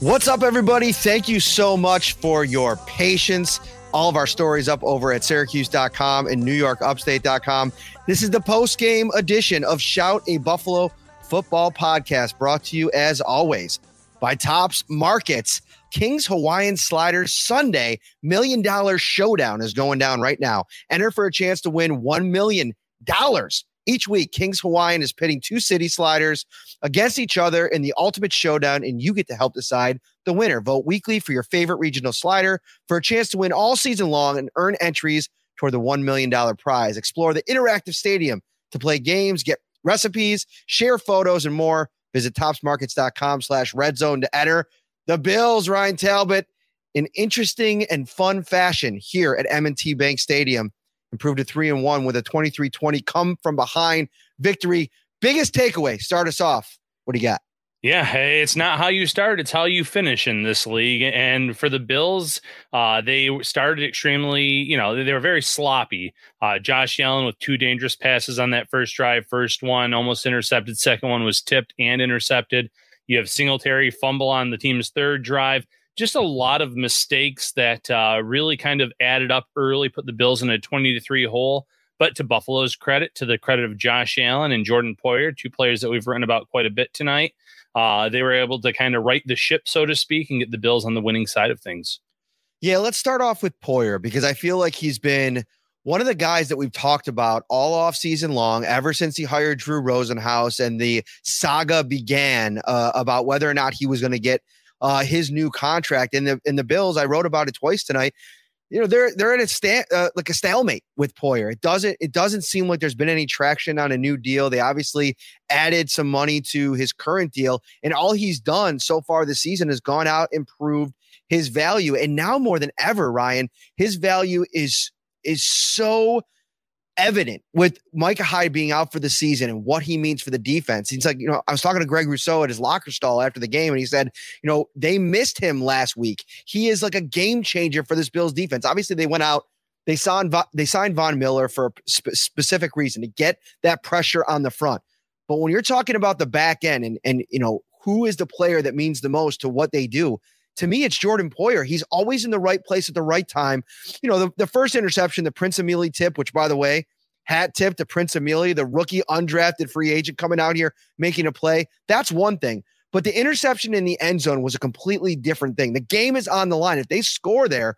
What's up, everybody? Thank you so much for your patience. All of our stories up over at Syracuse.com and NewYorkUpstate.com. This is the post game edition of Shout a Buffalo Football Podcast, brought to you as always by Tops Markets. King's Hawaiian Sliders Sunday Million Dollar Showdown is going down right now. Enter for a chance to win $1 million. Each week, King's Hawaiian is pitting two city sliders against each other in the ultimate showdown, and you get to help decide the winner. Vote weekly for your favorite regional slider for a chance to win all season long and earn entries toward the $1 million prize. Explore the interactive stadium to play games, get recipes, share photos, and more. Visit topsmarkets.com slash red zone to enter. The Bills, Ryan Talbot, in interesting and fun fashion here at M&T Bank Stadium improved to three and one with a 23-20 come from behind victory. Biggest takeaway, start us off. What do you got? Yeah, it's not how you start; it's how you finish in this league. And for the Bills, uh, they started extremely, you know, they were very sloppy. Uh, Josh Allen with two dangerous passes on that first drive. First one almost intercepted. Second one was tipped and intercepted. You have Singletary fumble on the team's third drive just a lot of mistakes that uh, really kind of added up early, put the Bills in a 20 to 3 hole. But to Buffalo's credit, to the credit of Josh Allen and Jordan Poyer, two players that we've written about quite a bit tonight, uh, they were able to kind of right the ship, so to speak, and get the Bills on the winning side of things. Yeah, let's start off with Poyer because I feel like he's been one of the guys that we've talked about all off season long, ever since he hired Drew Rosenhaus and the saga began uh, about whether or not he was going to get uh, his new contract. In the in the Bills, I wrote about it twice tonight. You know, they're they're at a sta- uh, like a stalemate with Poyer. It doesn't it doesn't seem like there's been any traction on a new deal. They obviously added some money to his current deal, and all he's done so far this season has gone out improved his value, and now more than ever, Ryan, his value is is so evident with Micah Hyde being out for the season and what he means for the defense. He's like, you know, I was talking to Greg Rousseau at his locker stall after the game, and he said, you know, they missed him last week. He is like a game changer for this Bills defense. Obviously, they went out. They signed they signed Von Miller for a sp- specific reason to get that pressure on the front. But when you're talking about the back end and and you know who is the player that means the most to what they do, to me, it's Jordan Poyer. He's always in the right place at the right time. You know, the, the first interception, the Prince Emili tip, which by the way, hat tip to Prince Emili, the rookie undrafted free agent coming out here making a play. That's one thing. But the interception in the end zone was a completely different thing. The game is on the line. If they score there,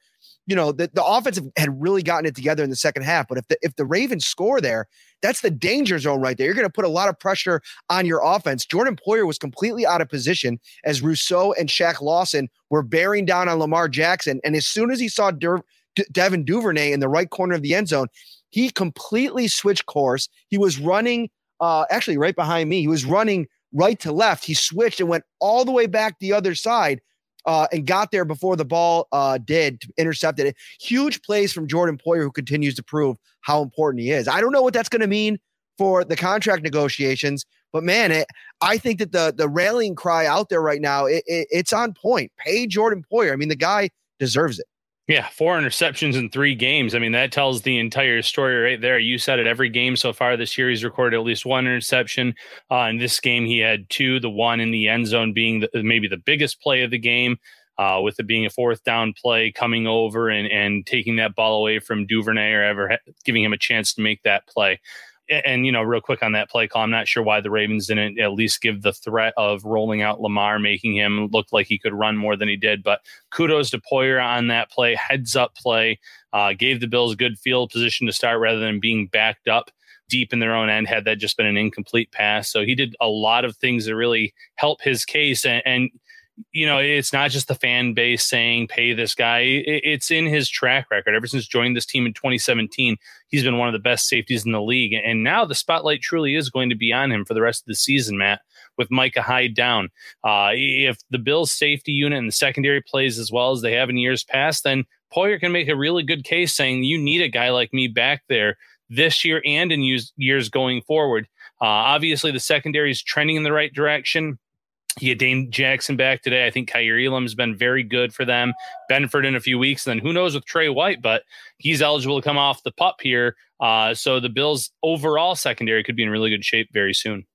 you know, the, the offense had really gotten it together in the second half. But if the if the Ravens score there, that's the danger zone right there. You're going to put a lot of pressure on your offense. Jordan Poyer was completely out of position as Rousseau and Shaq Lawson were bearing down on Lamar Jackson. And as soon as he saw Der- De- Devin Duvernay in the right corner of the end zone, he completely switched course. He was running, uh, actually right behind me. He was running right to left. He switched and went all the way back the other side uh, and got there before the ball uh, did, intercepted it. Huge plays from Jordan Poyer, who continues to prove how important he is. I don't know what that's going to mean for the contract negotiations, but man, it, I think that the the rallying cry out there right now, it, it, it's on point. Pay Jordan Poyer. I mean, the guy deserves it. Yeah, four interceptions in three games. I mean, that tells the entire story right there. You said it every game so far this year. He's recorded at least one interception. Uh, in this game, he had two, the one in the end zone being the, maybe the biggest play of the game, uh, with it being a fourth down play coming over and, and taking that ball away from Duvernay or ever ha- giving him a chance to make that play and you know, real quick on that play call, I'm not sure why the Ravens didn't at least give the threat of rolling out Lamar, making him look like he could run more than he did. But kudos to Poyer on that play, heads up play, uh, gave the Bills good field position to start rather than being backed up deep in their own end. Had that just been an incomplete pass, so he did a lot of things to really help his case and, and you know, it's not just the fan base saying pay this guy. It's in his track record. Ever since joining this team in 2017, he's been one of the best safeties in the league. And now the spotlight truly is going to be on him for the rest of the season, Matt, with Micah Hyde down. Uh, if the Bills' safety unit and the secondary plays as well as they have in years past, then Poyer can make a really good case saying you need a guy like me back there this year and in years going forward. Uh, obviously, the secondary is trending in the right direction. He had Dane Jackson back today. I think Kaiir Elam's been very good for them. Benford in a few weeks. And then who knows with Tre White, but he's eligible to come off the pup here. Uh, so the Bills' overall secondary could be in really good shape very soon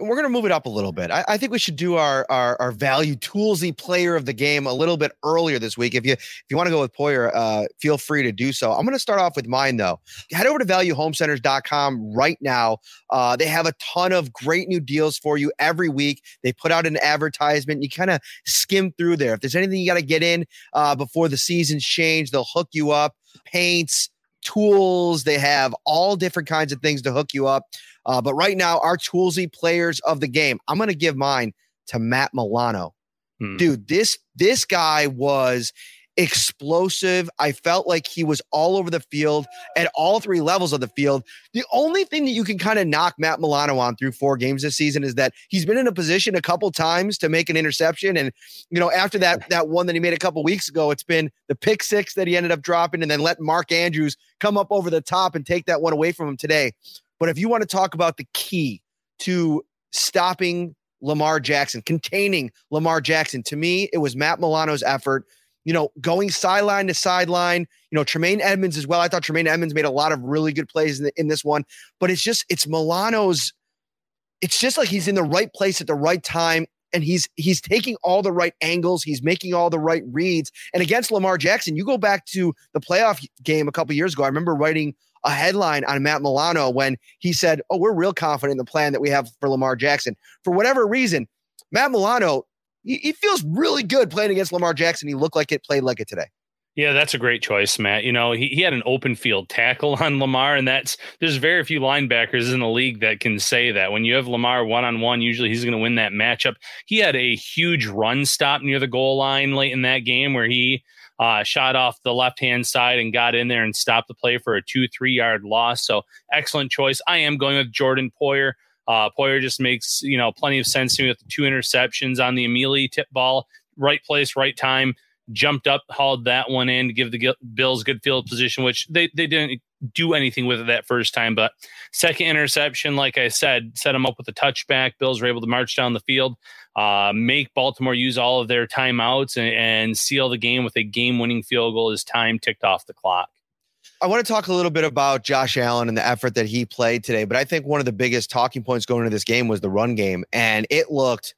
we're going to move it up a little bit. I, I think we should do our, our, our value toolsy player of the game a little bit earlier this week. If you if you want to go with Poyer, uh, feel free to do so. I'm going to start off with mine though. Head over to valuehomecenters.com right now. Uh, they have a ton of great new deals for you every week. They put out an advertisement. You kind of skim through there. If there's anything you got to get in uh, before the seasons change, they'll hook you up. Paints, tools. They have all different kinds of things to hook you up. Uh, but right now, our toolsy players of the game, I'm going to give mine to Matt Milano. Hmm. Dude, this this guy was explosive. I felt like he was all over the field at all three levels of the field. The only thing that you can kind of knock Matt Milano on through four games this season is that he's been in a position a couple times to make an interception. And, you know, after that, that one that he made a couple weeks ago, it's been the pick six that he ended up dropping and then let Mark Andrews come up over the top and take that one away from him today. But if you want to talk about the key to stopping Lamar Jackson, containing Lamar Jackson, to me, it was Matt Milano's effort. You know, going sideline to sideline. You know, Tremaine Edmunds as well. I thought Tremaine Edmunds made a lot of really good plays in, the, in this one, but it's just it's Milano's. It's just like he's in the right place at the right time and he's he's taking all the right angles he's making all the right reads and against lamar jackson you go back to the playoff game a couple years ago i remember writing a headline on Matt Milano when he said, Oh, we're real confident in the plan that we have for Lamar Jackson. For whatever reason, Matt Milano, he, he feels really good playing against Lamar Jackson. He looked like it, played like it today. Yeah, that's a great choice, Matt. You know, he, he had an open field tackle on Lamar, and that's there's very few linebackers in the league that can say that. When you have Lamar one on one, usually he's going to win that matchup. He had a huge run stop near the goal line late in that game where he uh, shot off the left hand side and got in there and stopped the play for a two, three yard loss. So excellent choice. I am going with Jordan Poyer. Uh, Poyer just makes, you know, plenty of sense to me with the two interceptions on the Emili tip ball, right place, right time jumped up, hauled that one in to give the Bills good field position, which they, they didn't do anything with it that first time. But second interception, like I said, set them up with a touchback. Bills were able to march down the field, uh, make Baltimore use all of their timeouts and, and seal the game with a game winning field goal as time ticked off the clock. I want to talk a little bit about Josh Allen and the effort that he played today, but I think one of the biggest talking points going into this game was the run game, and it looked –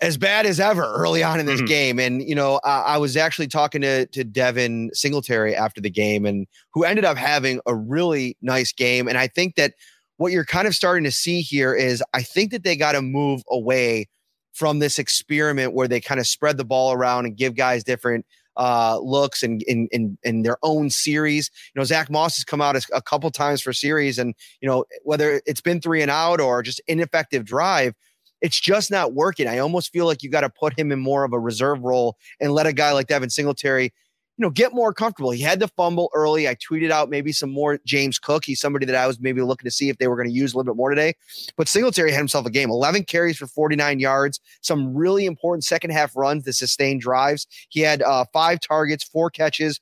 as bad as ever early on in this mm-hmm. game. And, you know, I, I, was actually talking to, to Devin Singletary after the game and who ended up having a really nice game. And I think that what you're kind of starting to see here is I think that they got to move away from this experiment where they kind of spread the ball around and give guys different uh, looks and in, in in their own series. You know, Zach Moss has come out a, a couple times for series, and you know whether it's been three and out or just ineffective drive, it's just not working. I almost feel like you got to put him in more of a reserve role and let a guy like Devin Singletary, you know, get more comfortable. He had to fumble early. I tweeted out maybe some more James Cook. He's somebody that I was maybe looking to see if they were going to use a little bit more today. But Singletary had himself a game 11 carries for 49 yards, some really important second half runs that sustained drives. He had uh, five targets, four catches,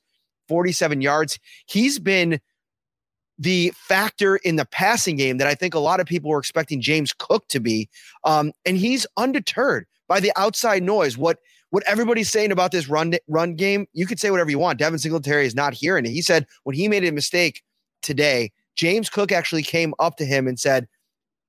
47 yards. He's been the factor in the passing game that I think a lot of people were expecting James Cook to be. Um, and he's undeterred by the outside noise. What what everybody's saying about this run run game, you could say whatever you want. Devin Singletary is not hearing it. He said when he made a mistake today, James Cook actually came up to him and said,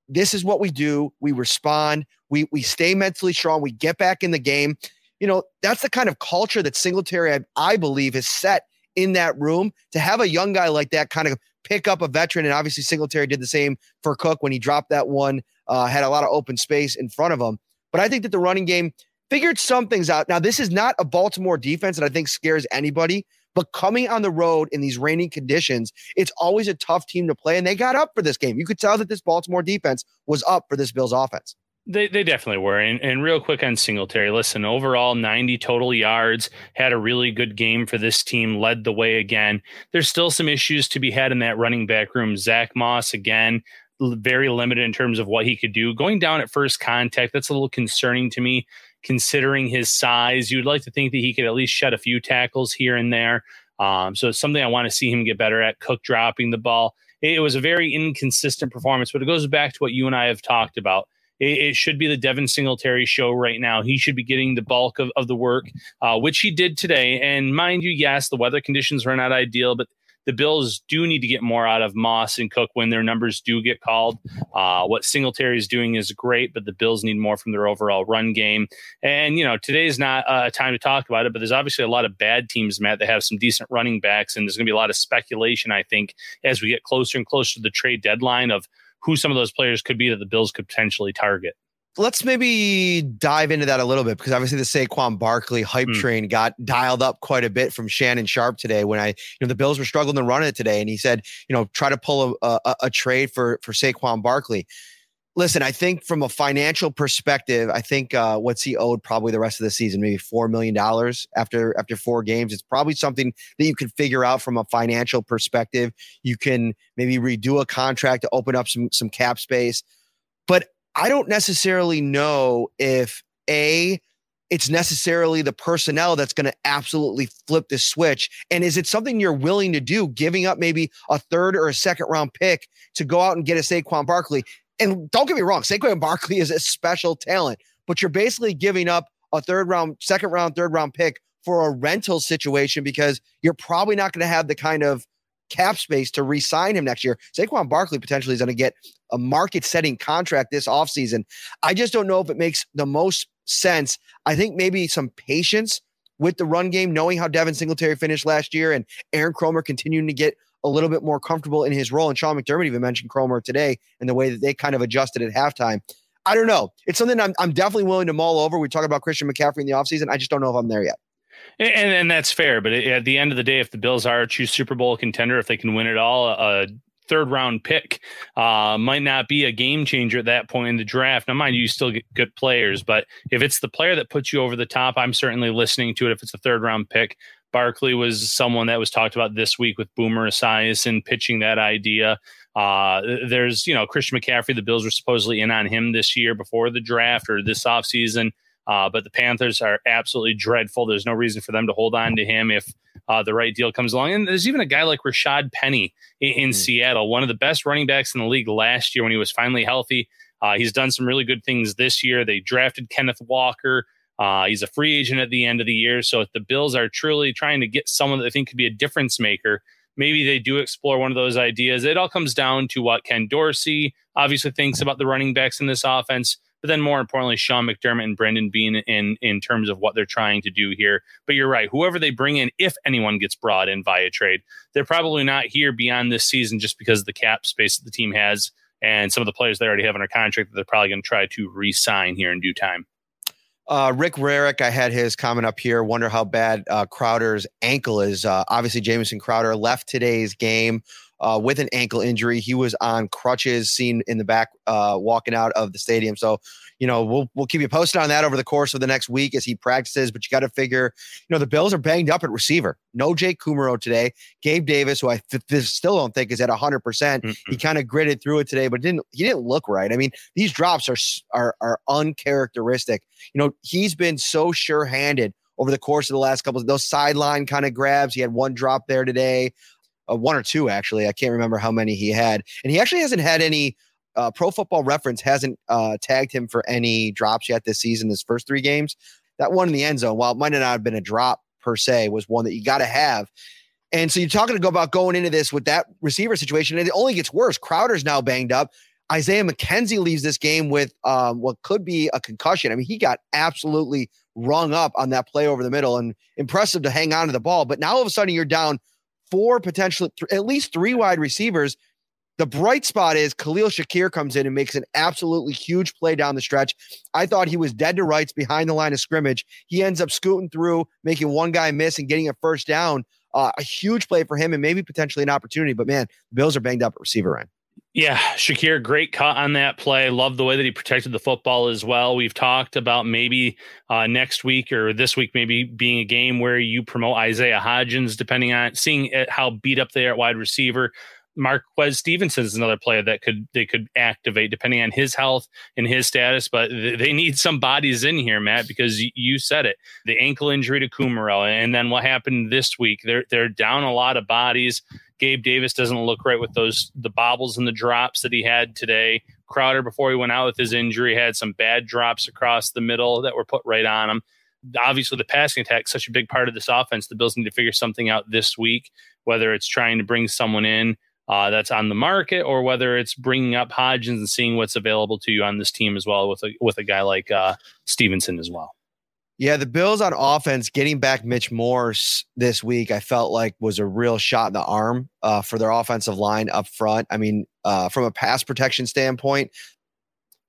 "This is what we do. We respond. We we stay mentally strong. We get back in the game." You know, that's the kind of culture that Singletary, I, I believe, has set in that room to have a young guy like that kind of pick up a veteran, and obviously Singletary did the same for Cook when he dropped that one, uh, had a lot of open space in front of him. But I think that the running game figured some things out. Now, this is not a Baltimore defense that I think scares anybody, but coming on the road in these rainy conditions, it's always a tough team to play. And they got up for this game. You could tell that this Baltimore defense was up for this Bills offense. They, they definitely were. And, and real quick on Singletary, listen, overall 90 total yards, had a really good game for this team, led the way again. There's still some issues to be had in that running back room. Zach Moss, again, very limited in terms of what he could do. Going down at first contact, that's a little concerning to me, considering his size. You'd like to think that he could at least shed a few tackles here and there. Um, so it's something I want to see him get better at. Cook dropping the ball. It was a very inconsistent performance, but it goes back to what you and I have talked about it, it, should be the Devin Singletary show right now. He should be getting the bulk of, of the work, uh, which he did today. And mind you, yes, the weather conditions were not ideal, but the Bills do need to get more out of Moss and Cook when their numbers do get called. Uh, what Singletary is doing is great, but the Bills need more from their overall run game. And, you know, today is not a time to talk about it, but there's obviously a lot of bad teams, Matt, that have some decent running backs. And there's going to be a lot of speculation, I think, as we get closer and closer to the trade deadline of who some of those players could be that the Bills could potentially target. Let's maybe dive into that a little bit because obviously the Saquon Barkley hype mm. train got dialed up quite a bit from Shannon Sharpe today when I, you know, the Bills were struggling to run it today. And he said, you know, try to pull a, a, a trade for, for Saquon Barkley listen, I think from a financial perspective, I think uh, what's he owed probably the rest of the season, maybe four million dollars after after four games. It's probably something that you can figure out from a financial perspective. You can maybe redo a contract to open up some some cap space, but I don't necessarily know if a it's necessarily the personnel that's going to absolutely flip the switch. And is it something you're willing to do, giving up maybe a third or a second round pick to go out and get a Saquon Barkley? And don't get me wrong, Saquon Barkley is a special talent, but you're basically giving up a third round, second round, third round pick for a rental situation because you're probably not going to have the kind of cap space to re-sign him next year. Saquon Barkley potentially is going to get a market-setting contract this offseason. I just don't know if it makes the most sense. I think maybe some patience with the run game, knowing how Devin Singletary finished last year and Aaron Kromer continuing to get a little bit more comfortable in his role. And Sean McDermott even mentioned Kromer today and the way that they kind of adjusted at halftime. I don't know. It's something I'm, I'm definitely willing to mull over. We talk about Christian McCaffrey in the offseason. I just don't know if I'm there yet. And, and that's fair. But at the end of the day, if the Bills are a true Super Bowl contender, if they can win it all, a third round pick uh, might not be a game changer at that point in the draft. Now, mind you, you still get good players, but if it's the player that puts you over the top, I'm certainly listening to it. If it's a third round pick, Barkley was someone that was talked about this week with Boomer Esiason pitching that idea. Uh, there's, you know, Christian McCaffrey, the Bills were supposedly in on him this year before the draft or this offseason. Uh, but the Panthers are absolutely dreadful. There's no reason for them to hold on to him if uh, the right deal comes along. And there's even a guy like Rashaad Penny in, in mm-hmm. Seattle, one of the best running backs in the league last year when he was finally healthy. Uh, he's done some really good things this year. They drafted Kenneth Walker. Uh, he's a free agent at the end of the year. So if the Bills are truly trying to get someone that they think could be a difference maker, maybe they do explore one of those ideas. It all comes down to what Ken Dorsey obviously thinks about the running backs in this offense, but then more importantly, Sean McDermott and Brandon Beane in in terms of what they're trying to do here. But you're right, whoever they bring in, if anyone gets brought in via trade, they're probably not here beyond this season just because of the cap space that the team has and some of the players they already have under contract that they're probably going to try to re-sign here in due time. Uh, Rick Rarick, I had his comment up here. Wonder how bad uh, Crowder's ankle is. Uh, obviously, Jamison Crowder left today's game uh, with an ankle injury. He was on crutches, seen in the back uh, walking out of the stadium. So, you know, we'll we'll keep you posted on that over the course of the next week as he practices. But you got to figure, you know, the Bills are banged up at receiver. No Jake Kumerow today. Gabe Davis, who I th- still don't think is at hundred percent. He kind of gritted through it today, but didn't he didn't look right. I mean, these drops are are are uncharacteristic. You know, he's been so sure handed over the course of the last couple of those sideline kind of grabs. He had one drop there today uh, one or two actually. I can't remember how many he had, and he actually hasn't had any. Uh, Pro Football Reference hasn't uh, tagged him for any drops yet this season. His first three games, that one in the end zone, while it might not have been a drop per se, was one that you got to have. And so you're talking to go about going into this with that receiver situation, and it only gets worse. Crowder's now banged up. Isaiah McKenzie leaves this game with um, what could be a concussion. I mean, he got absolutely rung up on that play over the middle, and impressive to hang on to the ball. But now all of a sudden, you're down four potentially th- at least three wide receivers. The bright spot is Khalil Shakir comes in and makes an absolutely huge play down the stretch. I thought he was dead to rights behind the line of scrimmage. He ends up scooting through, making one guy miss and getting a first down. Uh, a huge play for him and maybe potentially an opportunity. But man, the Bills are banged up at receiver end. Yeah, Shakir, great cut on that play. Love the way that he protected the football as well. We've talked about maybe uh, next week or this week, maybe being a game where you promote Isaiah Hodgins, depending on seeing how beat up they are at wide receiver. Marquez Stevenson is another player that could they could activate depending on his health and his status. But they need some bodies in here, Matt, because you said it. The ankle injury to Kumerow, and then what happened this week? They're they're down a lot of bodies. Gabe Davis doesn't look right with those the bobbles and the drops that he had today. Crowder, before he went out with his injury, had some bad drops across the middle that were put right on him. Obviously, the passing attack is such a big part of this offense. The Bills need to figure something out this week, whether it's trying to bring someone in uh, that's on the market or whether it's bringing up Hodgins and seeing what's available to you on this team as well with a, with a guy like uh, Stevenson as well. Yeah, the Bills on offense getting back Mitch Morse this week, I felt like was a real shot in the arm uh, for their offensive line up front. I mean, uh, from a pass protection standpoint.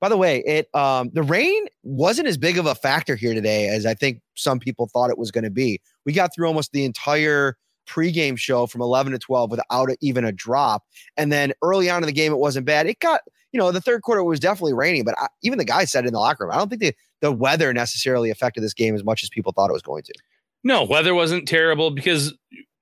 By the way, it um, the rain wasn't as big of a factor here today as I think some people thought it was going to be. We got through almost the entire pregame show from 11 to 12 without even a drop, and then early on in the game it wasn't bad. It got you know the third quarter was definitely raining, but I, even the guy said in the locker room, I don't think the the weather necessarily affected this game as much as people thought it was going to. No, weather wasn't terrible because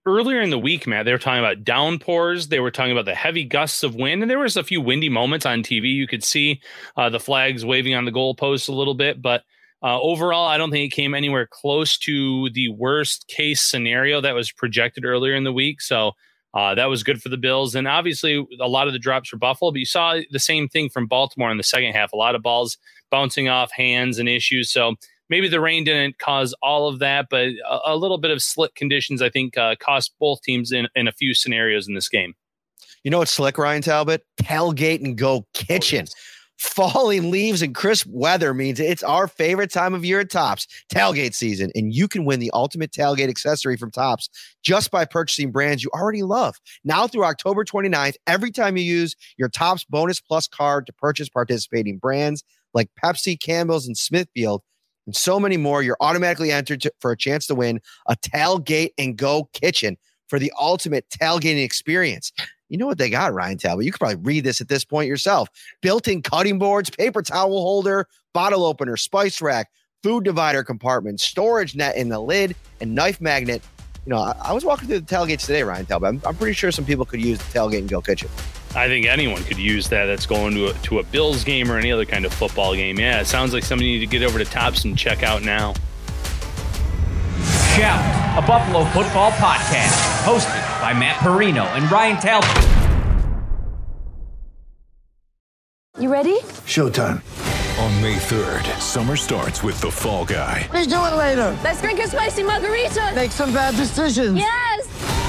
earlier in the week, Matt, they were talking about downpours. They were talking about the heavy gusts of wind, and there was a few windy moments on TV. You could see uh, the flags waving on the goalposts a little bit, but uh, overall, I don't think it came anywhere close to the worst case scenario that was projected earlier in the week. So uh, that was good for the Bills. And obviously, a lot of the drops for Buffalo, but you saw the same thing from Baltimore in the second half. A lot of balls bouncing off hands and issues. So maybe the rain didn't cause all of that, but a, a little bit of slick conditions, I think, uh, cost both teams in, in a few scenarios in this game. You know what's slick, Ryan Talbot? Tailgate and go kitchen. Oh, yes. Falling leaves and crisp weather means it's our favorite time of year at Tops, tailgate season, and you can win the ultimate tailgate accessory from Tops just by purchasing brands you already love. Now through October 29th, every time you use your Tops Bonus Plus card to purchase participating brands like Pepsi, Campbell's, and Smithfield, and so many more, you're automatically entered to, for a chance to win a tailgate and go kitchen for the ultimate tailgating experience. You know what they got, Ryan Talbot? You could probably read this at this point yourself. Built-in cutting boards, paper towel holder, bottle opener, spice rack, food divider compartment, storage net in the lid, and knife magnet. You know, I, I was walking through the tailgates today, Ryan Talbot. I'm, I'm, pretty sure some people could use the tailgate and go kitchen. I think anyone could use that. That's going to a, to a Bills game or any other kind of football game. Yeah, it sounds like somebody need to get over to Tops and check out now. Shout, a Buffalo football podcast hosted by Matt Parrino and Ryan Talbot. You ready? Showtime. On May 3rd, summer starts with The Fall Guy. Let's do it later. Let's drink a spicy margarita. Make some bad decisions. Yes.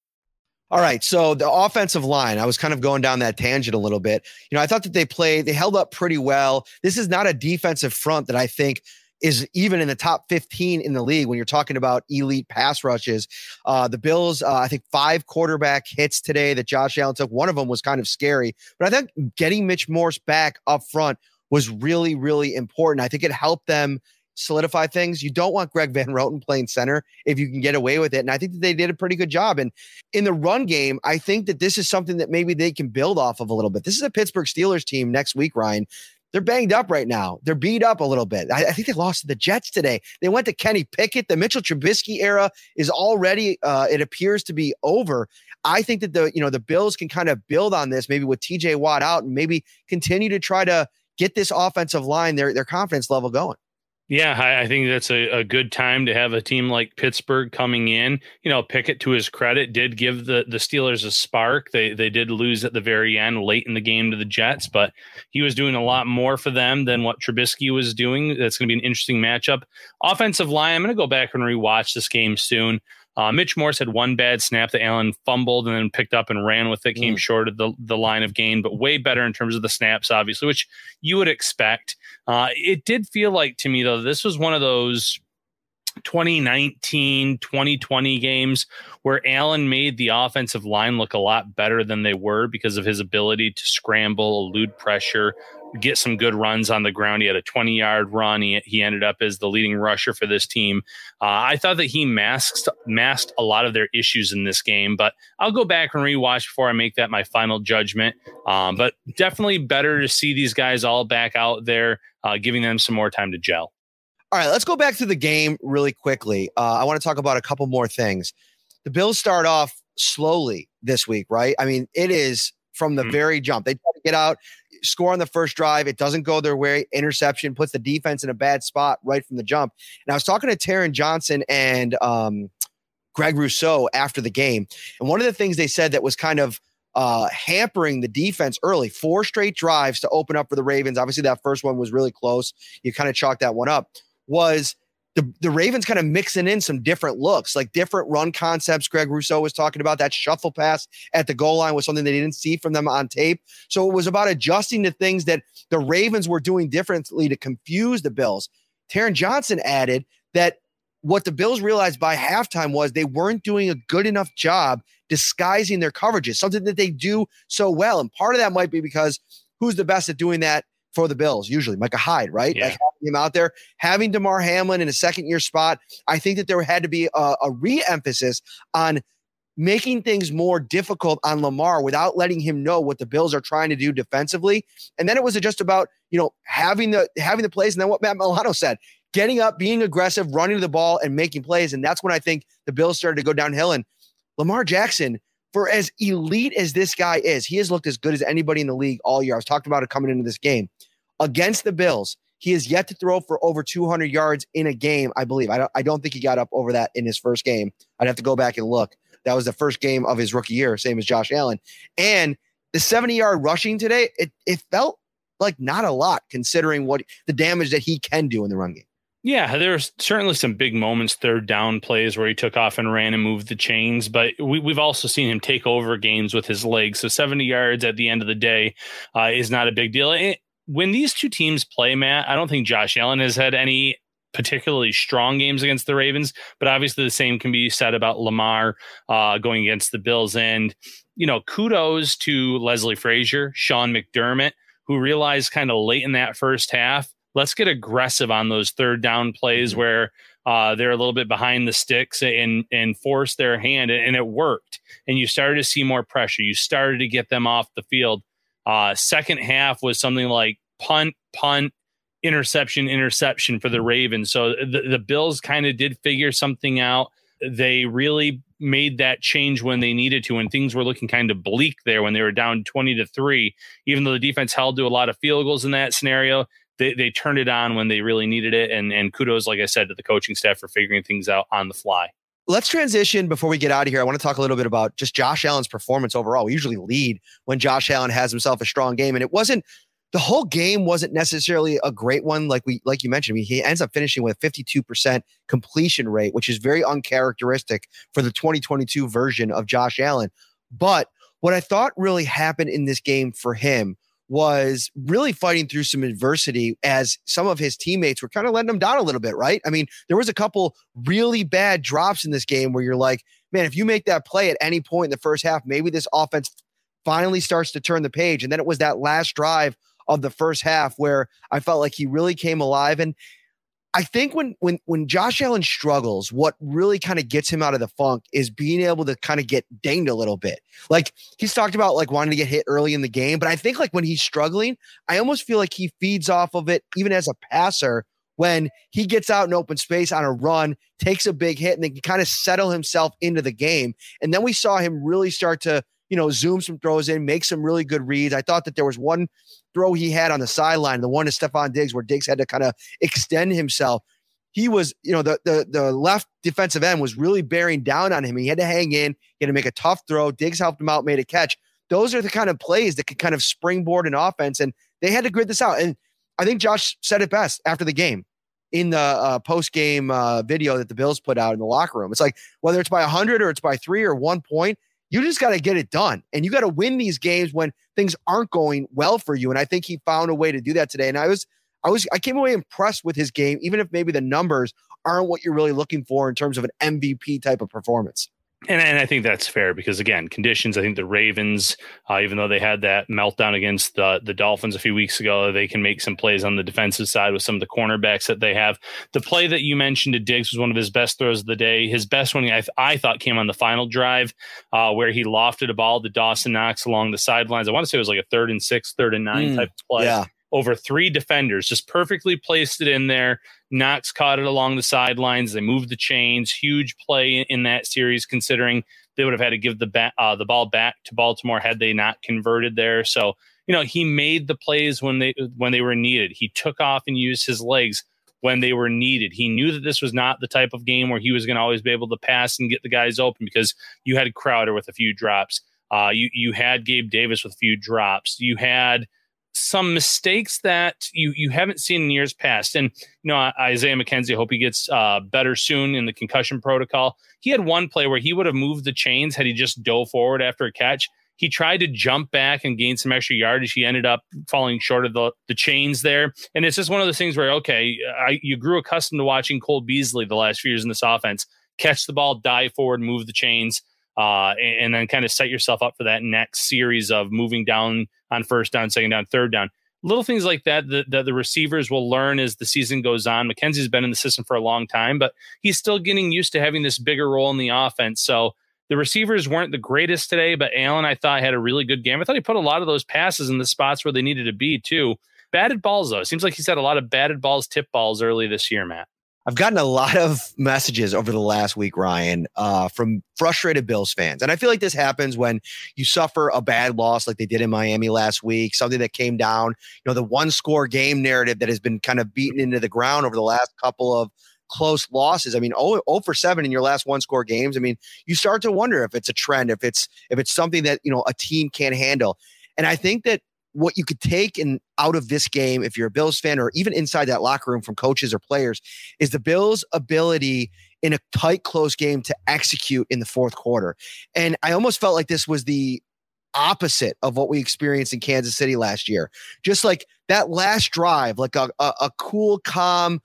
All right. So the offensive line, I was kind of going down that tangent a little bit. You know, I thought that they played, they held up pretty well. This is not a defensive front that I think is even in the top 15 in the league when you're talking about elite pass rushes. Uh, the Bills, uh, I think five quarterback hits today that Josh Allen took. One of them was kind of scary, but I think getting Mitch Morse back up front was really, really important. I think it helped them solidify things. You don't want Greg Van Roten playing center if you can get away with it. And I think that they did a pretty good job. And in the run game, I think that this is something that maybe they can build off of a little bit. This is a Pittsburgh Steelers team next week, Ryan. they're banged up right now. They're beat up a little bit. I, I think they lost to the Jets today. They went to Kenny Pickett. The Mitchell Trubisky era is already, uh, it appears to be over. I think that the, you know, the Bills can kind of build on this, maybe with TJ Watt out and maybe continue to try to get this offensive line, their, their confidence level going. Yeah, I, I think that's a, a, good time to have a team like Pittsburgh coming in. You know, Pickett, to his credit, did give the the Steelers a spark. They they did lose at the very end, late in the game to the Jets, but he was doing a lot more for them than what Trubisky was doing. That's going to be an interesting matchup. Offensive line, I'm going to go back and rewatch this game soon. Uh, Mitch Morse had one bad snap that Allen fumbled and then picked up and ran with it, came mm. short of the, the line of gain, but way better in terms of the snaps, obviously, which you would expect. Uh, it did feel like to me, though, this was one of those 2019, 2020 games where Allen made the offensive line look a lot better than they were because of his ability to scramble, elude pressure, get some good runs on the ground. He had a 20 yard run. He, he ended up as the leading rusher for this team. Uh, I thought that he masked masked a lot of their issues in this game, but I'll go back and rewatch before I make that my final judgment. Um, but definitely better to see these guys all back out there, uh, giving them some more time to gel. All right, let's go back to the game really quickly. Uh, I want to talk about a couple more things. The Bills start off slowly this week, right? I mean, it is from the mm-hmm. very jump. They try to get out score on the first drive. It doesn't go their way. Interception puts the defense in a bad spot right from the jump. And I was talking to Taron Johnson and um, Greg Rousseau after the game. And one of the things they said that was kind of uh, hampering the defense early, four straight drives to open up for the Ravens. Obviously, that first one was really close. You kind of chalked that one up. Was the, the Ravens kind of mixing in some different looks, like different run concepts. Greg Rousseau was talking about that shuffle pass at the goal line was something they didn't see from them on tape. So it was about adjusting to things that the Ravens were doing differently to confuse the Bills. Taron Johnson added that what the Bills realized by halftime was they weren't doing a good enough job disguising their coverages, something that they do so well. And part of that might be because who's the best at doing that for the Bills, usually Micah Hyde, right? Yeah. Like having him out there, having Damar Hamlin in a second year spot. I think that there had to be a, a re emphasis on making things more difficult on Lamar without letting him know what the Bills are trying to do defensively. And then it was just about, you know, having the having the plays. And then what Matt Milano said, getting up, being aggressive, running the ball and making plays. And that's when I think the Bills started to go downhill. And Lamar Jackson, for as elite as this guy is, he has looked as good as anybody in the league all year. I was talking about it coming into this game against the Bills. He has yet to throw for over 200 yards in a game, I believe. I don't, I don't think he got up over that in his first game. I'd have to go back and look. That was the first game of his rookie year, same as Josh Allen. And the 70 yard rushing today, it, it felt like not a lot considering what the damage that he can do in the run game. Yeah, there's certainly some big moments, third down plays where he took off and ran and moved the chains, but we, have also seen him take over games with his legs. So 70 yards at the end of the day uh, is not a big deal. It, when these two teams play, Matt, I don't think Josh Allen has had any particularly strong games against the Ravens, but obviously the same can be said about Lamar uh, going against the Bills. And, you know, kudos to Leslie Frazier, Sean McDermott, who realized kind of late in that first half let's get aggressive on those third down plays mm-hmm. where uh, they're a little bit behind the sticks and and force their hand, and it worked. And you started to see more pressure. You started to get them off the field. Uh, second half was something like punt, punt, interception, interception for the Ravens. So the, the Bills kind of did figure something out. They really made that change when they needed to, when things were looking kind of bleak there, when they were down 20 to three, even though the defense held to a lot of field goals in that scenario they, they turned it on when they really needed it. And, and kudos, like I said, to the coaching staff for figuring things out on the fly. Let's transition before we get out of here. I want to talk a little bit about just Josh Allen's performance overall. We usually lead when Josh Allen has himself a strong game, and it wasn't the whole game wasn't necessarily a great one like we like you mentioned I mean, he ends up finishing with a 52% completion rate which is very uncharacteristic for the 2022 version of Josh Allen but what I thought really happened in this game for him was really fighting through some adversity as some of his teammates were kind of letting him down a little bit, right? I mean, there was a couple really bad drops in this game where you're like, man, if you make that play at any point in the first half, maybe this offense finally starts to turn the page. And then it was that last drive of the first half where I felt like he really came alive. And I think when when when Josh Allen struggles, what really kind of gets him out of the funk is being able to kind of get dinged a little bit. Like he's talked about like wanting to get hit early in the game, but I think like when he's struggling, I almost feel like he feeds off of it even as a passer when he gets out in open space on a run, takes a big hit, and then can kind of settle himself into the game. And then we saw him really start to, you know, zoom some throws in, make some really good reads. I thought that there was one throw he had on the sideline, the one to Stefon Diggs, where Diggs had to kind of extend himself. He was, you know, the the the left defensive end was really bearing down on him. He had to hang in, he had to make a tough throw. Diggs helped him out, made a catch. Those are the kind of plays that could kind of springboard an offense, and they had to grid this out. And I think Josh said it best after the game in the uh, post game uh, video that the Bills put out in the locker room. It's like whether it's by 100 or it's by three or one point, you just got to get it done. And you got to win these games when things aren't going well for you. And I think he found a way to do that today. And I was, I was, I came away impressed with his game, even if maybe the numbers aren't what you're really looking for in terms of an MVP type of performance. And, and I think that's fair because again, conditions. I think the Ravens, uh, even though they had that meltdown against the the Dolphins a few weeks ago, they can make some plays on the defensive side with some of the cornerbacks that they have. The play that you mentioned to Diggs was one of his best throws of the day. His best one, I, I thought, came on the final drive uh, where he lofted a ball to Dawson Knox along the sidelines. I want to say it was like a third and six, third and nine mm, type play. Yeah over three defenders, just perfectly placed it in there. Knox caught it along the sidelines. They moved the chains. Huge play in, that series, considering they would have had to give the ba- uh, the ball back to Baltimore had they not converted there. So you know he made the plays when they when they were needed. He took off and used his legs when they were needed. He knew that this was not the type of game where he was going to always be able to pass and get the guys open because you had Crowder with a few drops. Uh, you you had Gabe Davis with a few drops. You had some mistakes that you you haven't seen in years past. And you know, Isaiah McKenzie, hope he gets uh, better soon in the concussion protocol. He had one play where he would have moved the chains had he just dove forward after a catch. He tried to jump back and gain some extra yardage. He ended up falling short of the, the chains there. And it's just one of those things where, okay, I, you grew accustomed to watching Cole Beasley the last few years in this offense catch the ball, dive forward, move the chains uh, and, and, then kind of set yourself up for that next series of moving down on first down, second down, third down. Little things like that that, that the receivers will learn as the season goes on. McKenzie's been in the system for a long time, but he's still getting used to having this bigger role in the offense. So the receivers weren't the greatest today, but Allen, I thought, had a really good game. I thought he put a lot of those passes in the spots where they needed to be, too. Batted balls, though. It seems like he's had a lot of batted balls, tip balls early this year, Matt. I've gotten a lot of messages over the last week, Ryan, uh, from frustrated Bills fans. And I feel like this happens when you suffer a bad loss like they did in Miami last week, something that came down, you know, the one score game narrative that has been kind of beaten into the ground over the last couple of close losses. I mean, 0, 0 for 7 in your last one score games. I mean, you start to wonder if it's a trend, if it's if it's something that, you know, a team can't handle. And I think that what you could take in out of this game, if you're a Bills fan or even inside that locker room from coaches or players, is the Bills' ability in a tight, close game to execute in the fourth quarter. And I almost felt like this was the opposite of what we experienced in Kansas City last year. Just like that last drive, like a, a, a cool, calm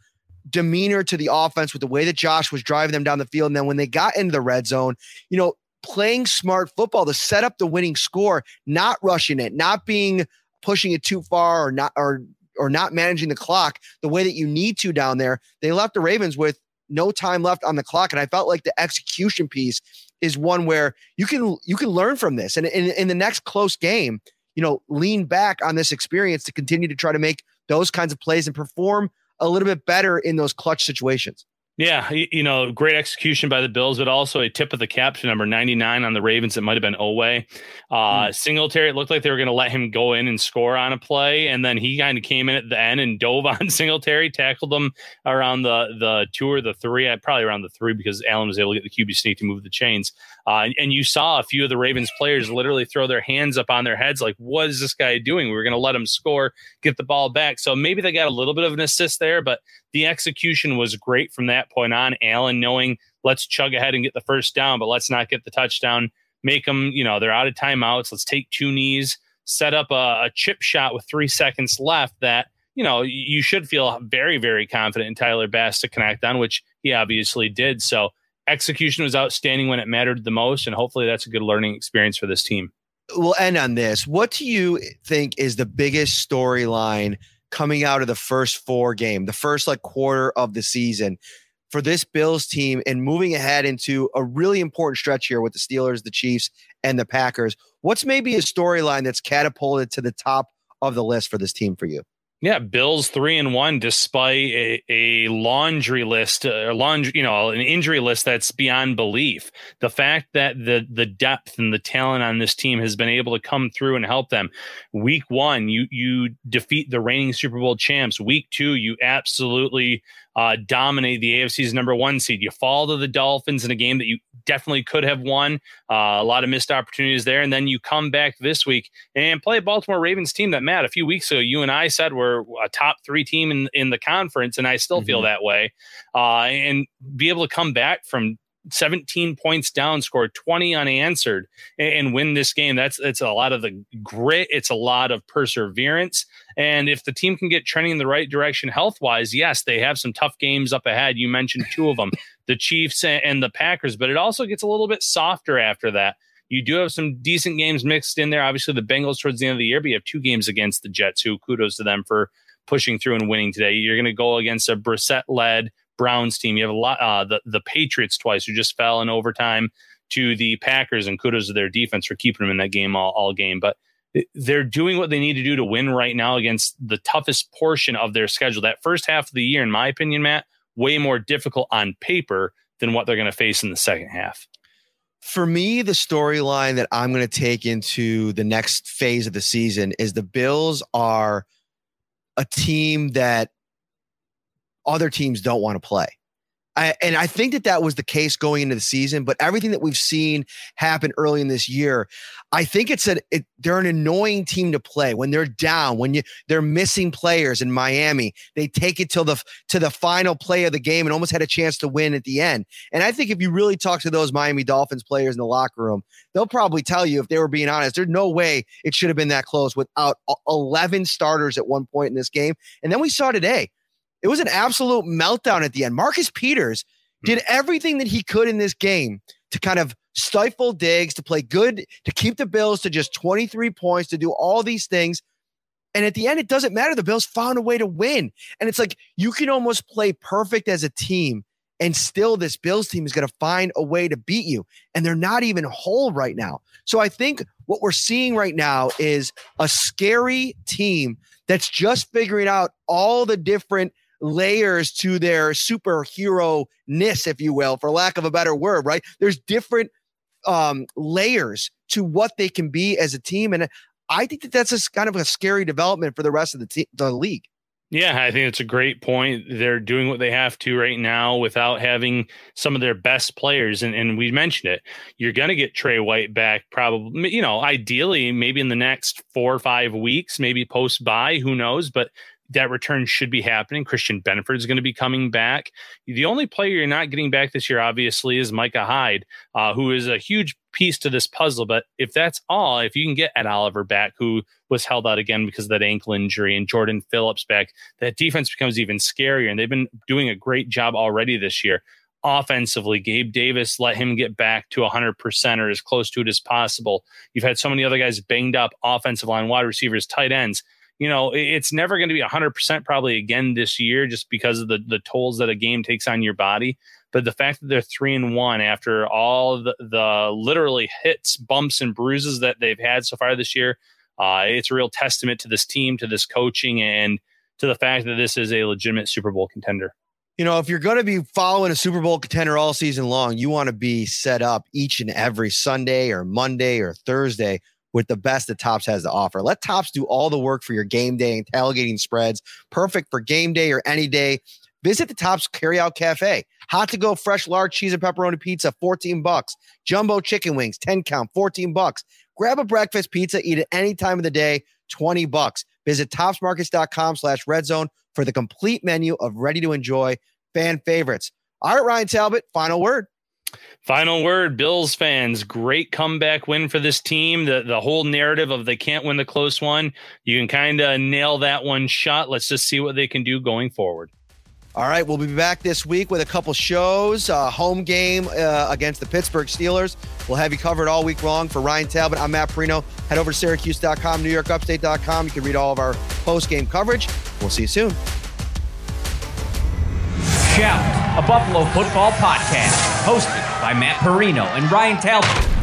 demeanor to the offense with the way that Josh was driving them down the field. And then when they got into the red zone, you know, playing smart football to set up the winning score, not rushing it, not being pushing it too far or not or or not managing the clock the way that you need to down there. They left the Ravens with no time left on the clock and I felt like the execution piece is one where you can you can learn from this and in, in the next close game, you know, lean back on this experience to continue to try to make those kinds of plays and perform a little bit better in those clutch situations. Yeah, you know, great execution by the Bills, but also a tip of the cap to number 99 on the Ravens. It might have been Oweh. Uh, mm. Singletary, it looked like they were going to let him go in and score on a play. And then he kind of came in at the end and dove on Singletary, tackled him around the the two or the three, uh, probably around the three because Allen was able to get the QB sneak to move the chains. Uh, and, and, you saw a few of the Ravens players literally throw their hands up on their heads, like, what is this guy doing? We were going to let him score, get the ball back. So maybe they got a little bit of an assist there, but the execution was great from that point on. Allen knowing, let's chug ahead and get the first down, but let's not get the touchdown. Make them, you know, they're out of timeouts. Let's take two knees, set up a, a chip shot with three seconds left that you know, you should feel very, very confident in Tyler Bass to connect on, which he obviously did. So execution was outstanding when it mattered the most, and hopefully that's a good learning experience for this team. We'll end on this. What do you think is the biggest storyline coming out of the first four game, the first like quarter of the season for this Bills team and moving ahead into a really important stretch here with the Steelers, the Chiefs, and the Packers. What's maybe a storyline that's catapulted to the top of the list for this team for you? Yeah, Bills three and one despite a, a laundry list, uh, a laundry, you know, an injury list that's beyond belief. The fact that the the depth and the talent on this team has been able to come through and help them. Week one, you you defeat the reigning Super Bowl champs. Week two, you absolutely uh, dominate the AFC's number one seed. You fall to the Dolphins in a game that you definitely could have won. Uh, a lot of missed opportunities there. And then you come back this week and play a Baltimore Ravens team that, Matt, a few weeks ago, you and I said were a top three team in, in the conference. And I still mm-hmm. feel that way. Uh, and be able to come back from 17 points down, score 20 unanswered, and, and, win this game. That's it's a lot of the grit. It's a lot of perseverance. And if the team can get trending in the right direction health wise, yes, they have some tough games up ahead. You mentioned two of them, the Chiefs and the Packers, but it also gets a little bit softer after that. You do have some decent games mixed in there. Obviously, the Bengals towards the end of the year, but you have two games against the Jets, who kudos to them for pushing through and winning today. You're going to go against a Brissett led Browns team. You have a lot uh, the the Patriots twice who just fell in overtime to the Packers, and kudos to their defense for keeping them in that game all, all game. But they're doing what they need to do to win right now against the toughest portion of their schedule. That first half of the year, in my opinion, Matt, way more difficult on paper than what they're going to face in the second half. For me, the storyline that I'm going to take into the next phase of the season is the Bills are a team that other teams don't want to play. I, and I think that that was the case going into the season, but everything that we've seen happen early in this year, I think it's a it, they're an annoying team to play when they're down, when you they're missing players in Miami. They take it till the to the final play of the game and almost had a chance to win at the end. And I think if you really talk to those Miami Dolphins players in the locker room, they'll probably tell you if they were being honest, there's no way it should have been that close without 11 starters at one point in this game. And then we saw today it was an absolute meltdown at the end. Marcus Peters hmm. did everything that he could in this game to kind of stifle Diggs, to play good, to keep the Bills to just 23 points, to do all these things. And at the end, it doesn't matter. The Bills found a way to win. And it's like you can almost play perfect as a team, and still this Bills team is going to find a way to beat you. And they're not even whole right now. So I think what we're seeing right now is a scary team that's just figuring out all the different – layers to their superhero ness, if you will, for lack of a better word, right? There's different um, layers to what they can be as a team. And I think that that's a kind of a scary development for the rest of the, te- the league. Yeah, I think it's a great point. They're doing what they have to right now without having some of their best players. And, and we mentioned it. You're going to get Tre White back probably, you know, ideally, maybe in the next four or five weeks, maybe post bye, who knows? But that return should be happening. Christian Benford is going to be coming back. The only player you're not getting back this year, obviously, is Micah Hyde, uh, who is a huge piece to this puzzle. But if that's all, if you can get Ed Oliver back, who was held out again because of that ankle injury, and Jordan Phillips back, that defense becomes even scarier. And they've been doing a great job already this year. Offensively, Gabe Davis let him get back to 100% or as close to it as possible. You've had so many other guys banged up, offensive line, wide receivers, tight ends you know, it's never going to be 100% probably again this year just because of the, the tolls that a game takes on your body. But the fact that they're three and one after all the, the literally hits, bumps, and bruises that they've had so far this year, uh, it's a real testament to this team, to this coaching, and to the fact that this is a legitimate Super Bowl contender. You know, if you're going to be following a Super Bowl contender all season long, you want to be set up each and every Sunday or Monday or Thursday with the best that Tops has to offer. Let Tops do all the work for your game day and tailgating spreads. Perfect for game day or any day. Visit the Tops Carryout Cafe. Hot to go fresh large cheese and pepperoni pizza, 14 bucks. Jumbo chicken wings, 10 count, 14 bucks. Grab a breakfast pizza, eat it any time of the day, 20 bucks. Visit topsmarkets.com slash red zone for the complete menu of ready to enjoy fan favorites. All right, Ryan Talbot, final word. Final word, Bills fans. Great comeback win for this team. The the whole narrative of they can't win the close one, you can kind of nail that one shot. Let's just see what they can do going forward. All right, we'll be back this week with a couple shows. Uh, home game uh, against the Pittsburgh Steelers. We'll have you covered all week long. For Ryan Talbot, I'm Matt Parrino. Head over to Syracuse.com, NewYorkUpstate.com. You can read all of our post game coverage. We'll see you soon. Shout, a Buffalo football podcast, hosted by Matt Parrino and Ryan Talbot.